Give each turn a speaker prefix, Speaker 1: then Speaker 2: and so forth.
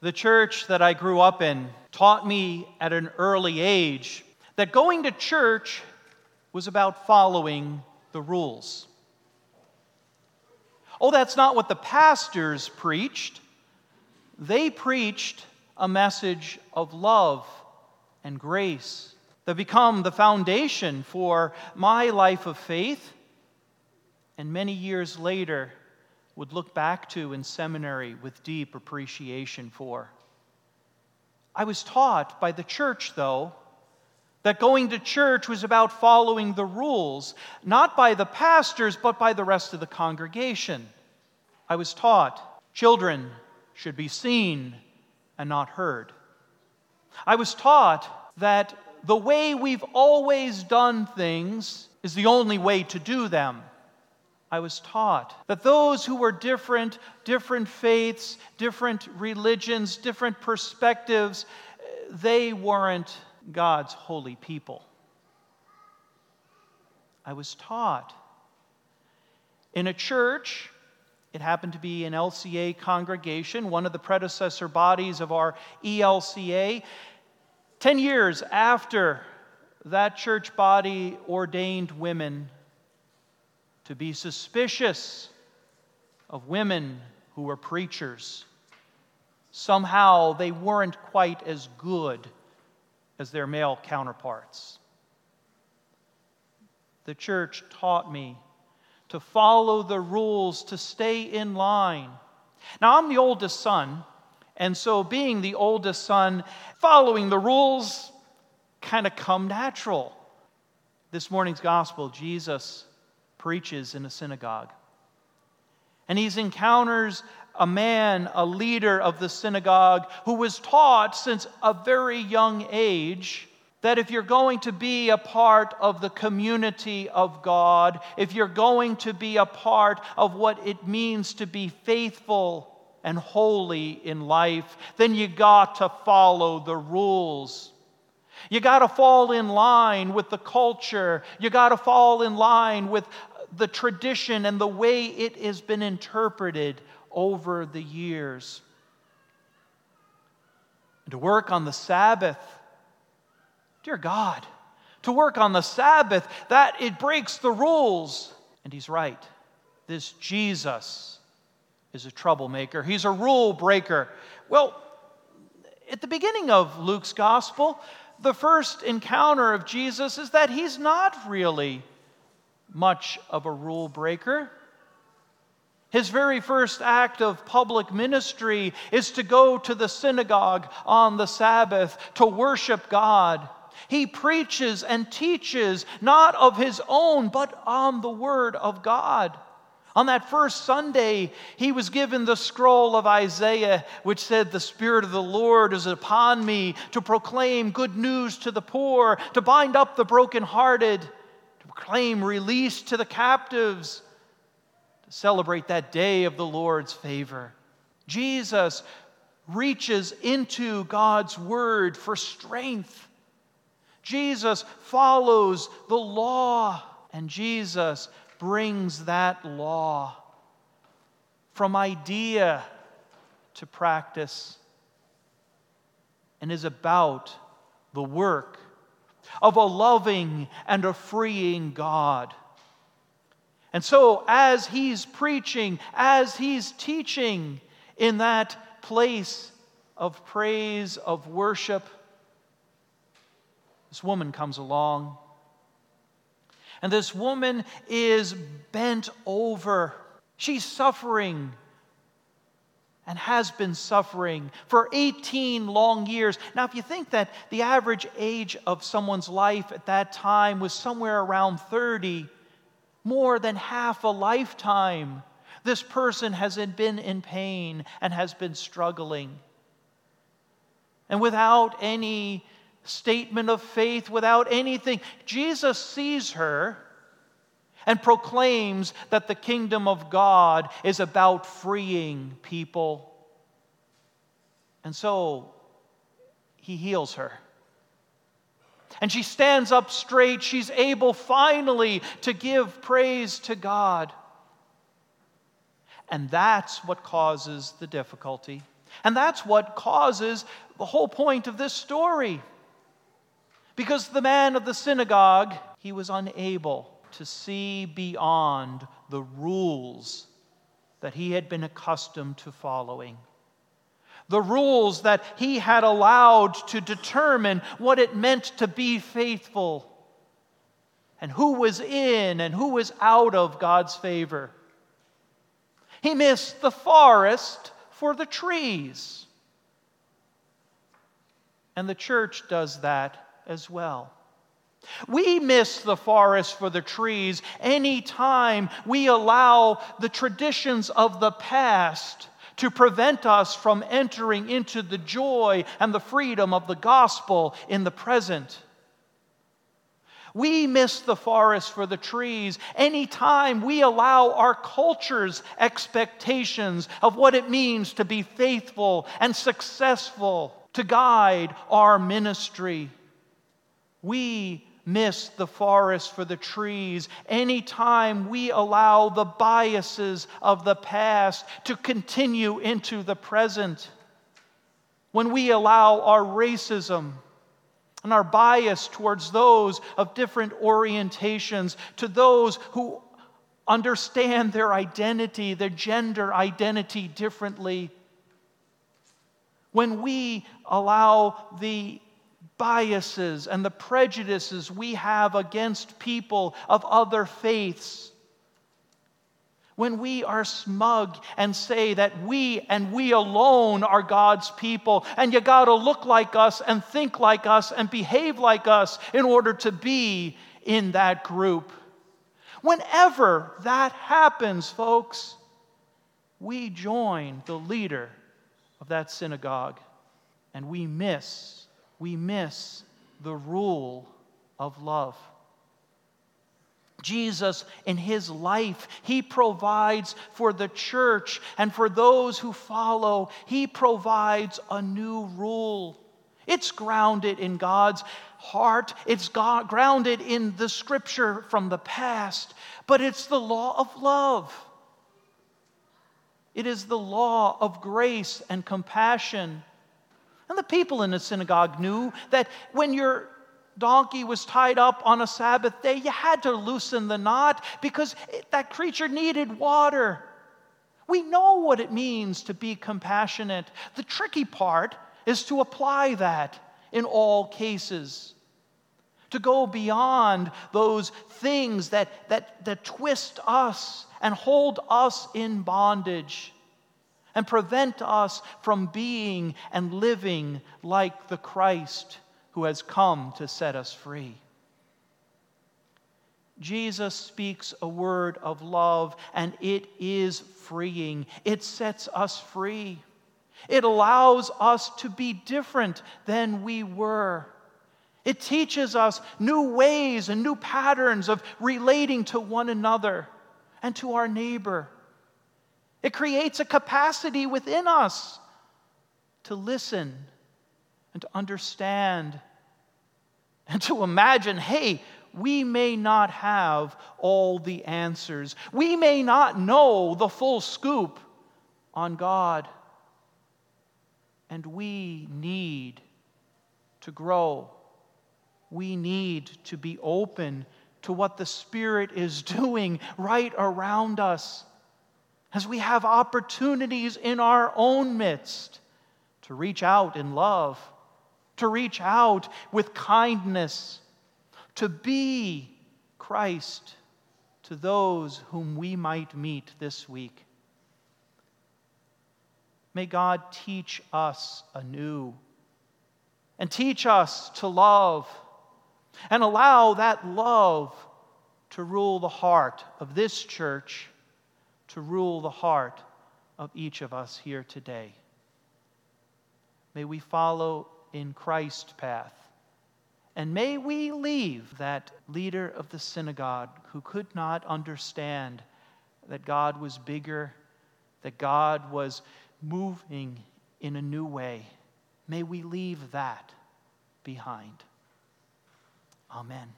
Speaker 1: The church that I grew up in taught me at an early age that going to church was about following the rules. Oh, that's not what the pastors preached. They preached a message of love and grace that become the foundation for my life of faith and many years later would look back to in seminary with deep appreciation for. I was taught by the church, though, that going to church was about following the rules, not by the pastors, but by the rest of the congregation. I was taught children should be seen and not heard. I was taught that the way we've always done things is the only way to do them. I was taught that those who were different, different faiths, different religions, different perspectives, they weren't God's holy people. I was taught in a church, it happened to be an LCA congregation, one of the predecessor bodies of our ELCA. Ten years after that church body ordained women to be suspicious of women who were preachers. Somehow they weren't quite as good as their male counterparts. The church taught me to follow the rules, to stay in line. Now, I'm the oldest son, and so being the oldest son, following the rules kind of come natural. This morning's gospel, Jesus preaches in a synagogue. And he encounters a man, a leader of the synagogue, who was taught since a very young age that if you're going to be a part of the community of God, if you're going to be a part of what it means to be faithful and holy in life, then you got to follow the rules. You got to fall in line with the culture. You got to fall in line with the tradition and the way it has been interpreted over the years. And to work on the Sabbath, dear God, to work on the Sabbath, that it breaks the rules. And he's right. This Jesus is a troublemaker, he's a rule breaker. Well, at the beginning of Luke's gospel, the first encounter of Jesus is that he's not really much of a rule breaker. His very first act of public ministry is to go to the synagogue on the Sabbath to worship God. He preaches and teaches not of his own, but on the Word of God. On that first Sunday, he was given the scroll of Isaiah, which said, The Spirit of the Lord is upon me to proclaim good news to the poor, to bind up the brokenhearted, to proclaim release to the captives to celebrate that day of the Lord's favor. Jesus reaches into God's word for strength. Jesus follows the law, and Jesus brings that law from idea to practice and is about the work of a loving and a freeing God. And so, as he's preaching, as he's teaching in that place of praise, of worship, this woman comes along. And this woman is bent over. She's suffering and has been suffering for 18 long years. Now, if you think that the average age of someone's life at that time was somewhere around 30, more than half a lifetime. This person has been in pain and has been struggling. And without any statement of faith, without anything, Jesus sees her and proclaims that the kingdom of God is about freeing people. And so he heals her. And she stands up straight. She's able finally to give praise to God. And that's what causes the difficulty. And that's what causes the whole point of this story. Because the man of the synagogue, he was unable to see beyond the rules that he had been accustomed to following. The rules that he had allowed to determine what it meant to be faithful and who was in and who was out of God's favor. He missed the forest for the trees. And the church does that as well. We miss the forest for the trees anytime we allow the traditions of the past to prevent us from entering into the joy and the freedom of the gospel in the present. We miss the forest for the trees anytime we allow our culture's expectations of what it means to be faithful and successful to guide our ministry. We miss the forest for the trees anytime we allow the biases of the past to continue into the present. When we allow our racism and our bias towards those of different orientations, to those who understand their identity, their gender identity differently. When we allow the biases and the prejudices we have against people of other faiths, when we are smug and say that we and we alone are God's people, and you got to look like us and think like us and behave like us in order to be in that group. Whenever that happens, folks, we join the leader of that synagogue and we miss, we miss the rule of love. Jesus, in his life, he provides for the church and for those who follow, he provides a new rule. It's grounded in God's heart, it's God, grounded in the scripture from the past, but it's the law of love. It is the law of grace and compassion. And the people in the synagogue knew that when your donkey was tied up on a Sabbath day, you had to loosen the knot because it, that creature needed water. We know what it means to be compassionate. The tricky part is to apply that in all cases. To go beyond those things that, that, that twist us and hold us in bondage and prevent us from being and living like the Christ who has come to set us free. Jesus speaks a word of love, and it is freeing. It sets us free. It allows us to be different than we were. It teaches us new ways and new patterns of relating to one another and to our neighbor. It creates a capacity within us to listen and to understand and to imagine hey, we may not have all the answers. We may not know the full scoop on God. And we need to grow. We need to be open to what the Spirit is doing right around us as we have opportunities in our own midst to reach out in love to reach out with kindness, to be Christ to those whom we might meet this week. May God teach us anew and teach us to love and allow that love to rule the heart of this church, to rule the heart of each of us here today. May we follow in Christ's path. And may we leave that leader of the synagogue who could not understand that God was bigger, that God was moving in a new way. May we leave that behind. Amen.